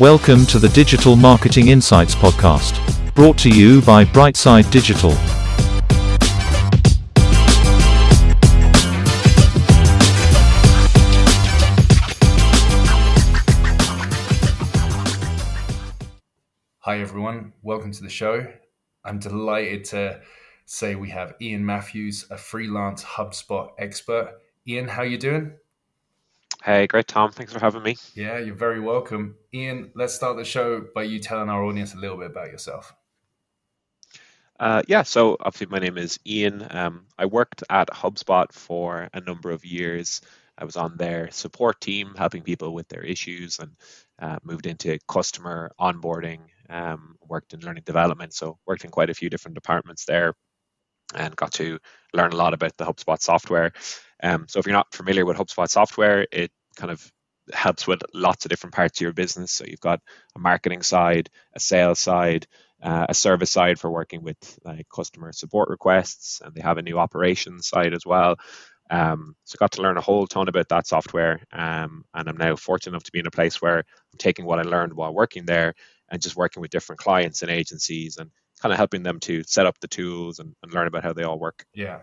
Welcome to the Digital Marketing Insights Podcast, brought to you by Brightside Digital. Hi, everyone. Welcome to the show. I'm delighted to say we have Ian Matthews, a freelance HubSpot expert. Ian, how are you doing? Hey, great, Tom. Thanks for having me. Yeah, you're very welcome. Ian, let's start the show by you telling our audience a little bit about yourself. Uh, yeah, so obviously my name is Ian. Um, I worked at HubSpot for a number of years. I was on their support team, helping people with their issues, and uh, moved into customer onboarding. Um, worked in learning development, so worked in quite a few different departments there, and got to learn a lot about the HubSpot software. Um, so if you're not familiar with HubSpot software, it kind of helps with lots of different parts of your business. So you've got a marketing side, a sales side, uh, a service side for working with like customer support requests, and they have a new operations side as well. Um, so got to learn a whole ton about that software, um, and I'm now fortunate enough to be in a place where I'm taking what I learned while working there and just working with different clients and agencies and kind of helping them to set up the tools and, and learn about how they all work. Yeah,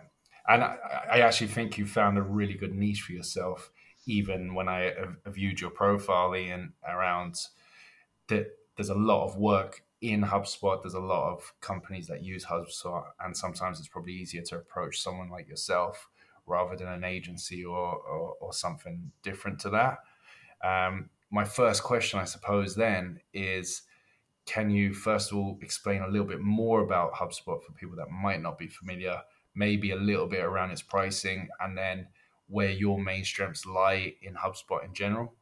and I, I, actually think you found a really good niche for yourself. Even when I viewed your profile, Ian, around that there's a lot of work in HubSpot. There's a lot of companies that use HubSpot, and sometimes it's probably easier to approach someone like yourself rather than an agency or, or, or something different to that. Um, my first question, I suppose, then is can you first of all explain a little bit more about HubSpot for people that might not be familiar? maybe a little bit around its pricing, and then where your main strengths lie in HubSpot in general?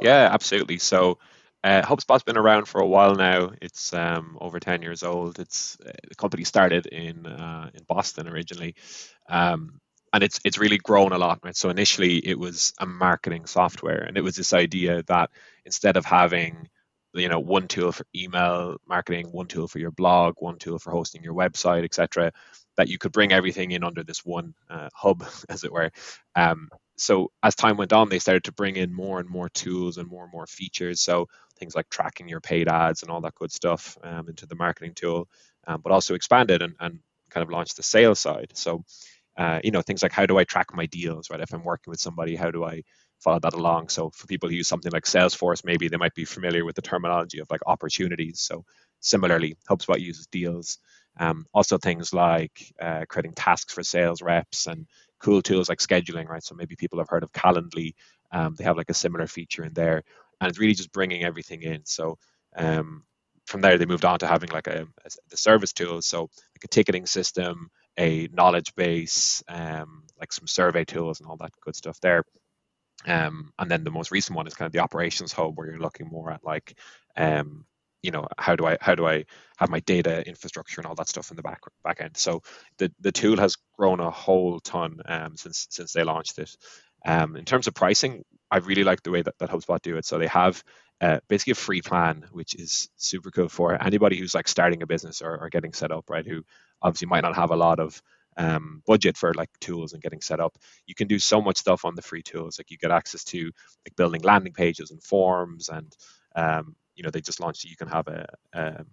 Yeah, absolutely. So uh, HubSpot's been around for a while now. It's um, over 10 years old. It's uh, the company started in uh, in Boston originally, um, and it's it's really grown a lot. Right. So initially it was a marketing software, and it was this idea that instead of having you know one tool for email marketing, one tool for your blog, one tool for hosting your website, etc that you could bring everything in under this one uh, hub, as it were. Um, so as time went on, they started to bring in more and more tools and more and more features. So things like tracking your paid ads and all that good stuff um, into the marketing tool, um, but also expanded and, and kind of launched the sales side. So uh, you know things like how do I track my deals, right? If I'm working with somebody, how do I follow that along? So for people who use something like Salesforce, maybe they might be familiar with the terminology of like opportunities. So similarly, HubSpot uses deals. Um, also things like uh, creating tasks for sales reps and cool tools like scheduling, right? So maybe people have heard of Calendly. Um, they have like a similar feature in there, and it's really just bringing everything in. So um, from there, they moved on to having like a, a the service tools, so like a ticketing system, a knowledge base, um, like some survey tools and all that good stuff there. Um, and then the most recent one is kind of the operations hub, where you're looking more at like um, you know how do i how do i have my data infrastructure and all that stuff in the back back end so the the tool has grown a whole ton um, since since they launched it um, in terms of pricing i really like the way that, that hubspot do it so they have uh, basically a free plan which is super cool for anybody who's like starting a business or, or getting set up right who obviously might not have a lot of um, budget for like tools and getting set up. You can do so much stuff on the free tools. Like you get access to like building landing pages and forms and um, you know they just launched you can have a um,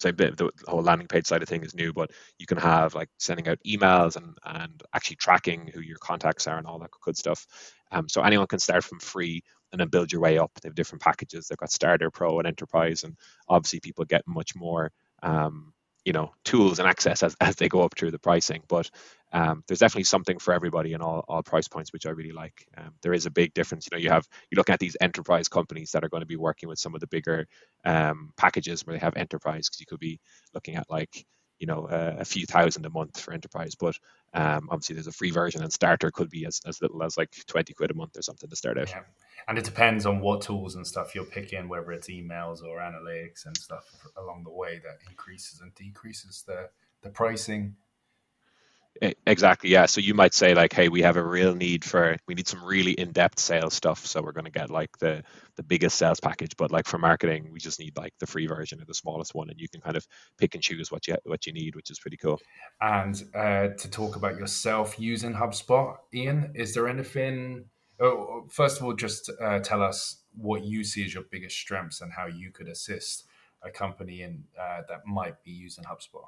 so the, the whole landing page side of thing is new, but you can have like sending out emails and and actually tracking who your contacts are and all that good stuff. Um, so anyone can start from free and then build your way up. They have different packages. They've got starter, pro, and enterprise, and obviously people get much more um, you know tools and access as, as they go up through the pricing but um, there's definitely something for everybody in all, all price points which i really like. Um, there is a big difference. You know you have you look at these enterprise companies that are going to be working with some of the bigger um, packages where they have enterprise because you could be looking at like you know uh, a few thousand a month for enterprise. But um, obviously there's a free version and starter could be as, as little as like 20 quid a month or something to start out. Yeah. and it depends on what tools and stuff you're picking whether it's emails or analytics and stuff along the way that increases and decreases the the pricing Exactly. Yeah. So you might say like, hey, we have a real need for we need some really in-depth sales stuff, so we're going to get like the the biggest sales package. But like for marketing, we just need like the free version or the smallest one, and you can kind of pick and choose what you what you need, which is pretty cool. And uh, to talk about yourself using HubSpot, Ian, is there anything? Oh, first of all, just uh, tell us what you see as your biggest strengths and how you could assist a company in uh, that might be using HubSpot.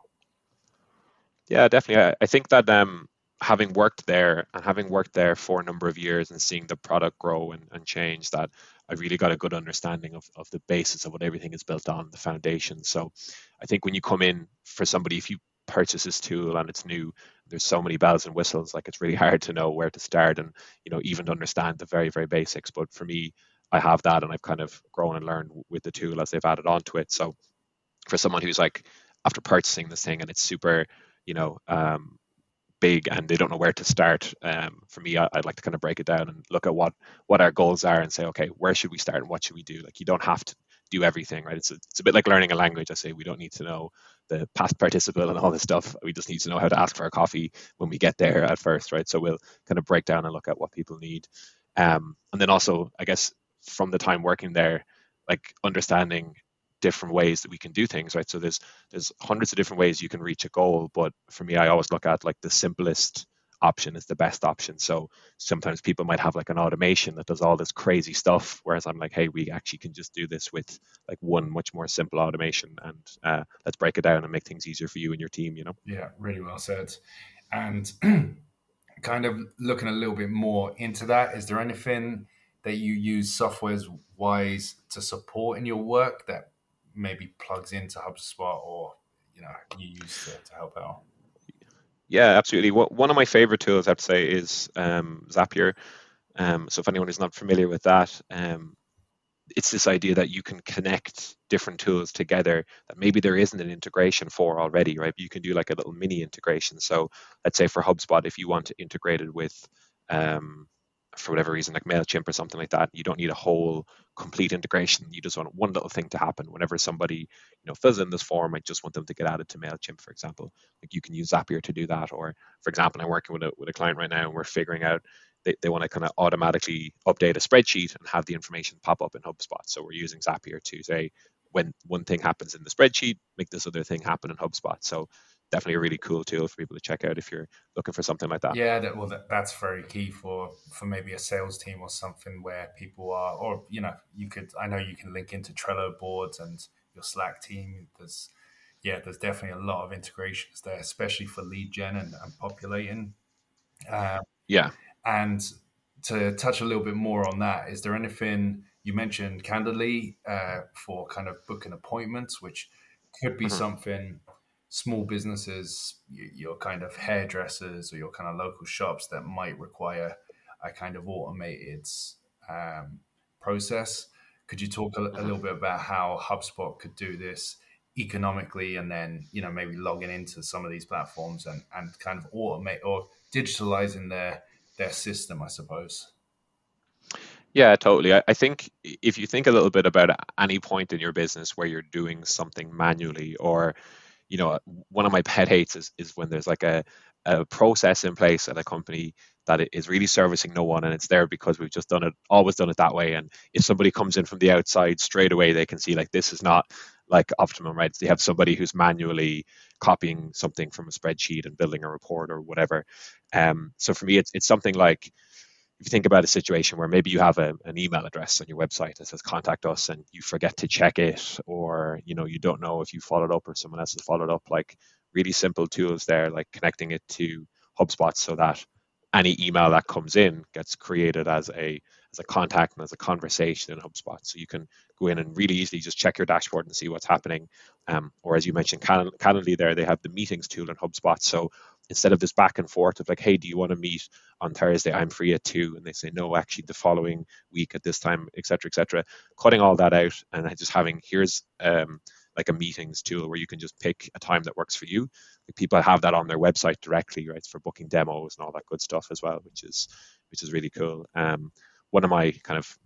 Yeah, definitely. I, think that um, having worked there and having worked there for a number of years and seeing the product grow and, and change, that I really got a good understanding of, of the basis of what everything is built on, the foundation. So I think when you come in for somebody, if you purchase this tool and it's new, there's so many bells and whistles, like it's really hard to know where to start and, you know, even to understand the very, very basics. But for me, I have that and I've kind of grown and learned with the tool as they've added on to it. So for someone who's like after purchasing this thing and it's super, you know, um, big and they don't know where to start. Um, for me, I, would like to kind of break it down and look at what what our goals are and say, okay, where should we start and what should we do? Like you don't have to do everything, right? It's a, it's a bit like learning a language. I say we don't need to know the past participle and all this stuff. We just need to know how to ask for a coffee when we get there at first, right? So we'll kind of break down and look at what people need. Um, and then also, I guess from the time working there, like understanding different ways that we can do things right? So there's there's hundreds of different ways you can reach a goal but for me i always look at like the simplest option is the best option. So sometimes people might have like an automation that does all this crazy stuff whereas i'm like hey we actually can just do this with like one much more simple automation and uh, let's break it down and make things easier for you and your team you know? Yeah really well said. And kind of looking a little bit more into that is there anything that you use softwares wise to support in your work that maybe plugs into HubSpot or you know you use to, to help out? Yeah, absolutely. One of my favorite tools, I have to say, is um, Zapier. Um, so if anyone is not familiar with that, um, it's this idea that you can connect different tools together that maybe there isn't an integration for already, right? You can do like a little mini integration. So let's say for HubSpot, if you want to integrate it with um, for whatever reason, like MailChimp or something like that, you don't need a whole complete integration. You just want one little thing to happen. Whenever somebody, you know, fills in this form, I just want them to get added to MailChimp, for example. Like you can use Zapier to do that. Or for example, I'm working with a with a client right now and we're figuring out they, they want to kind of automatically update a spreadsheet and have the information pop up in HubSpot. So we're using Zapier to say when one thing happens in the spreadsheet, make this other thing happen in HubSpot. So definitely a really cool tool for people to check out if you're looking for something like that. Yeah, that, well, that, that's very key for for maybe a sales team or something where people are, or you know, you could. I know you can link into Trello boards and your Slack team. There's yeah, there's definitely a lot of integrations there, especially for lead gen and, and populating. Um, yeah, and to touch a little bit more on that, is there anything you mentioned Calendly uh, for kind of booking appointments, which could be mm-hmm. something small businesses, your kind of hairdressers or your kind of local shops that might require a kind of automated um, process. Could you talk a, a, little bit about how HubSpot could do this economically, and then you know maybe logging into some of these platforms and and kind of automate or digitalizing their their system, I suppose. Yeah, totally. I, I think if you think a little bit about any point in your business where you're doing something manually or you know, one of my pet hates is, is when there's like a, a process in place at a company that is really servicing no one and it's there because we've just done it always done it that way. And if somebody comes in from the outside straight away they can see like this is not like optimum right? They have somebody who's manually copying something from a spreadsheet and building a report or whatever. Um, so for me it's, it's something like if you think about a situation where maybe you have a, an email address on your website that says contact us and you forget to check it or you know you don't know if you followed up or someone else has followed up like really simple tools there like connecting it to hubspot so that any email that comes in gets created as a as a contact and as a conversation in HubSpot. So you can go in and really easily just check your dashboard and see what's happening. Um, or as you mentioned, Calendly there, they have the meetings tool in HubSpot. So instead of this back and forth of like, hey, do you want to meet on Thursday? I'm free at two, and they say no, actually the following week at this time, etc., etc. Cutting all that out and just having here's um, like a meetings tool where you can just pick a time that works for you. Like people have that on their website directly, right, for booking demos and all that good stuff as well, which is which is really cool. Um, one of my kind of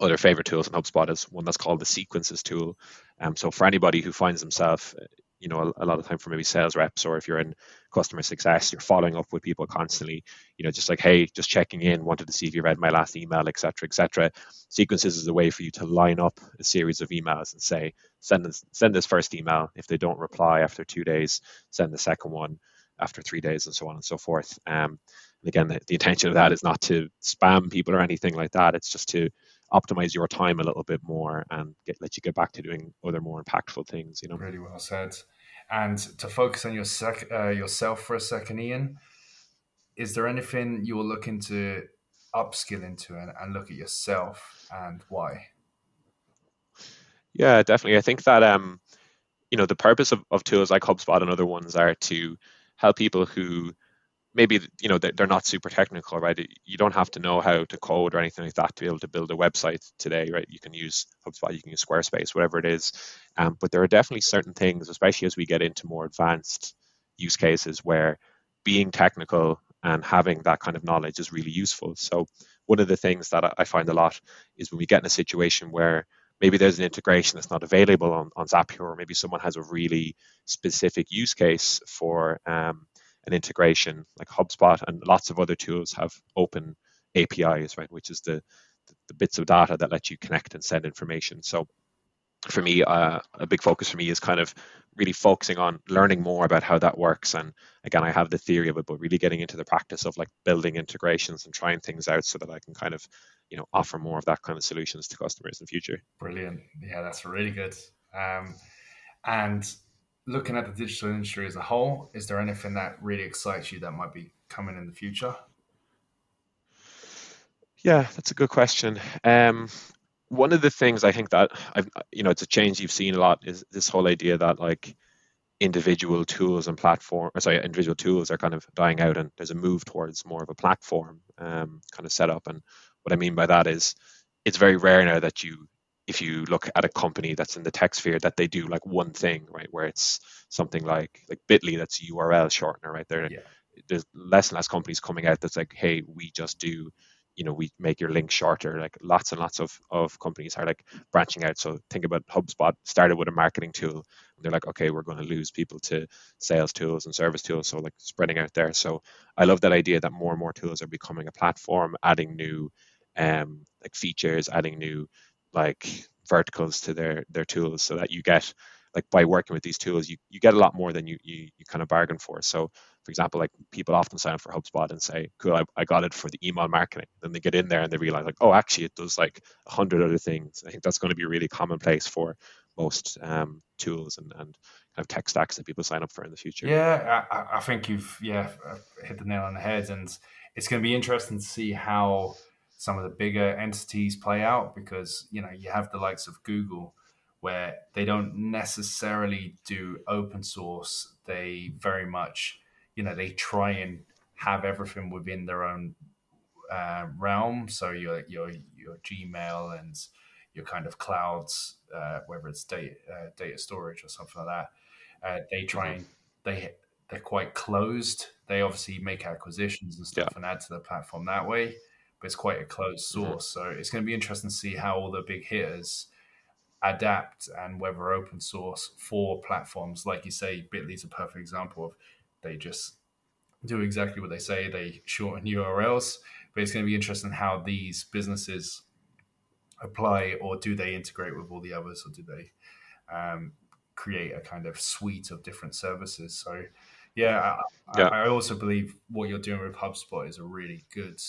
other favorite tools in HubSpot is one that's called the sequences tool. Um, so for anybody who finds themselves you know a, a, lot of time for maybe sales reps or if you're in customer success you're following up with people constantly you know just like hey just checking in wanted to see if you read my last email etc etc sequences is a way for you to line up a series of emails and say send this, send this first email. If they don't reply after two days send the second one after three days and so on and so forth. Um, and again the, the intention of that is not to spam people or anything like that it's just to optimize your time a little bit more and get, let you get back to doing other more impactful things. You know, really well said. And to focus on your sec- uh, yourself for a second, Ian, is there anything you're looking to upskill into and, and look at yourself and why? Yeah, definitely. I think that um, you know, the purpose of, of tools like HubSpot and other ones are to help people who maybe you know they're not super technical right? You don't have to know how to code or anything like that to be able to build a website today right? You can use hubspot you can use squarespace whatever it is. Um, but there are definitely certain things especially as we get into more advanced use cases where being technical and having that kind of knowledge is really useful. So one of the things that i find a lot is when we get in a situation where maybe there's an integration that's not available on, on zapier or maybe someone has a really specific use case for um, an integration like HubSpot and lots of other tools have open APIs, right, which is the the bits of data that let you connect and send information. So for me, uh, a big focus for me is kind of really focusing on learning more about how that works. And again, I have the theory of it, but really getting into the practice of like building integrations and trying things out so that I can kind of, you know, offer more of that kind of solutions to customers in the future. Brilliant. Yeah, that's really good. Um, and looking at the digital industry as a whole, is there anything that really excites you that might be coming in the future? Yeah, that's a good question. Um, one of the things I think that I've, you know, it's a change you've seen a lot is this whole idea that like individual tools and platform, sorry, individual tools are kind of dying out, and there's a move towards more of a platform um, kind of setup. And what I mean by that is, it's very rare now that you if you look at a company that's in the tech sphere that they do like one thing right where it's something like like bitly that's a url shortener right? There yeah. there's less and less companies coming out that's like hey we just do you know we make your link shorter. Like lots and lots of of companies are like branching out. So think about hubspot started with a marketing tool and they're like okay we're going to lose people to sales tools and service tools so like spreading out there. So i love that idea that more and more tools are becoming a platform adding new um like features adding new like verticals to their their tools so that you get like by working with these tools you, you get a lot more than you, you you kind of bargain for. So for example like people often sign up for hubspot and say cool I, I got it for the email marketing. Then they get in there and they realize like oh actually it does like a hundred other things. I think that's going to be really commonplace for most um, tools and, and kind of tech stacks that people sign up for in the future. Yeah I, I think you've yeah hit the nail on the head and it's going to be interesting to see how some of the bigger entities play out because you know you have the likes of Google where they don't necessarily do open source. They very much you know they try and have everything within their own uh, realm. So your your your Gmail and your kind of clouds uh, whether it's data uh, data storage or something like that uh, they try and they they're quite closed. They obviously make acquisitions and stuff yeah. and add to the platform that way but it's quite a closed mm-hmm. source. So it's going to be interesting to see how all the big hitters adapt and whether open source for platforms like you say, Bitly's a perfect example of they just do exactly what they say. They shorten URLs, but it's going to be interesting how these businesses apply, or do they integrate with all the others, or do they um, create a kind of suite of different services? So, yeah, I, yeah. I, I also believe what you're doing with HubSpot is a really good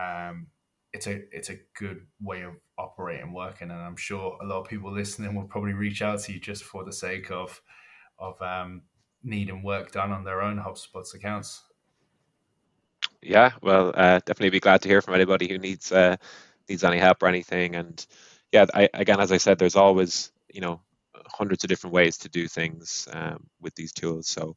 um, it's a it's a good way of operating working and i'm sure a lot of people listening will probably reach out to you just for the sake of of um, needing work done on their own hubspot's accounts. Yeah well uh, definitely be glad to hear from anybody who needs uh, needs any help or anything. And yeah I, again as i said there's always you know hundreds of different ways to do things um, with these tools. So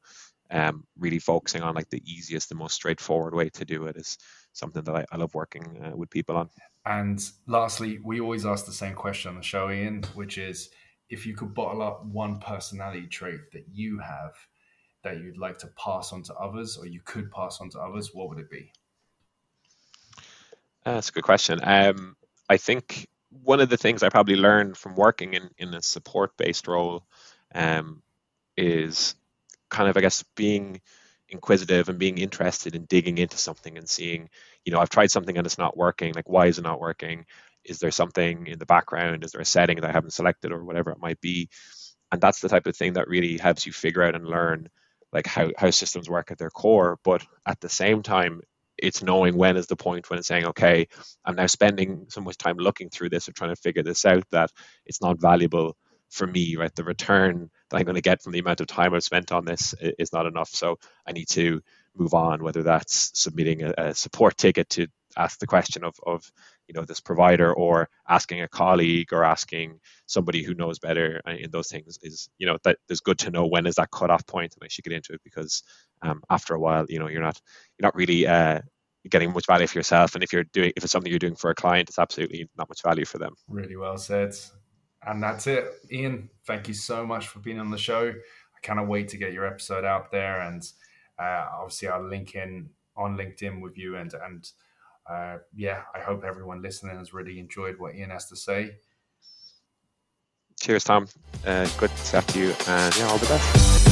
um, really focusing on like the easiest the most straightforward way to do it is something that I, I love working uh, with people on. And lastly, we always ask the same question on the show, Ian, which is if you could bottle up one personality trait that you have that you'd like to pass on to others or you could pass on to others, what would it be? Uh, that's a good question. Um, I think one of the things I probably learned from working in, in a support based role um, is kind of, I guess, being inquisitive and being interested in digging into something and seeing, you know, I've tried something and it's not working. Like, why is it not working? Is there something in the background? Is there a setting that I haven't selected or whatever it might be? And that's the type of thing that really helps you figure out and learn like how, how systems work at their core. But at the same time, it's knowing when is the point when it's saying, okay, I'm now spending so much time looking through this or trying to figure this out that it's not valuable for me, right? The return that I'm going to get from the amount of time I've spent on this is not enough. So I need to move on, whether that's submitting a, a support ticket to ask the question of, of you know this provider or asking a colleague or asking somebody who knows better uh, in those things is you know that is good to know when is that cutoff point and I should get into it because um, after a while you know you're not you're not really uh, getting much value for yourself. And if you're doing if it's something you're doing for a client it's absolutely not much value for them. Really well said and that's it ian thank you so much for being on the show i cannot wait to get your episode out there and uh, obviously i'll link in on linkedin with you and and uh, yeah, I hope everyone listening has really enjoyed what Ian has to say. Cheers, Tom. Uh, good to to you, and yeah, all the best.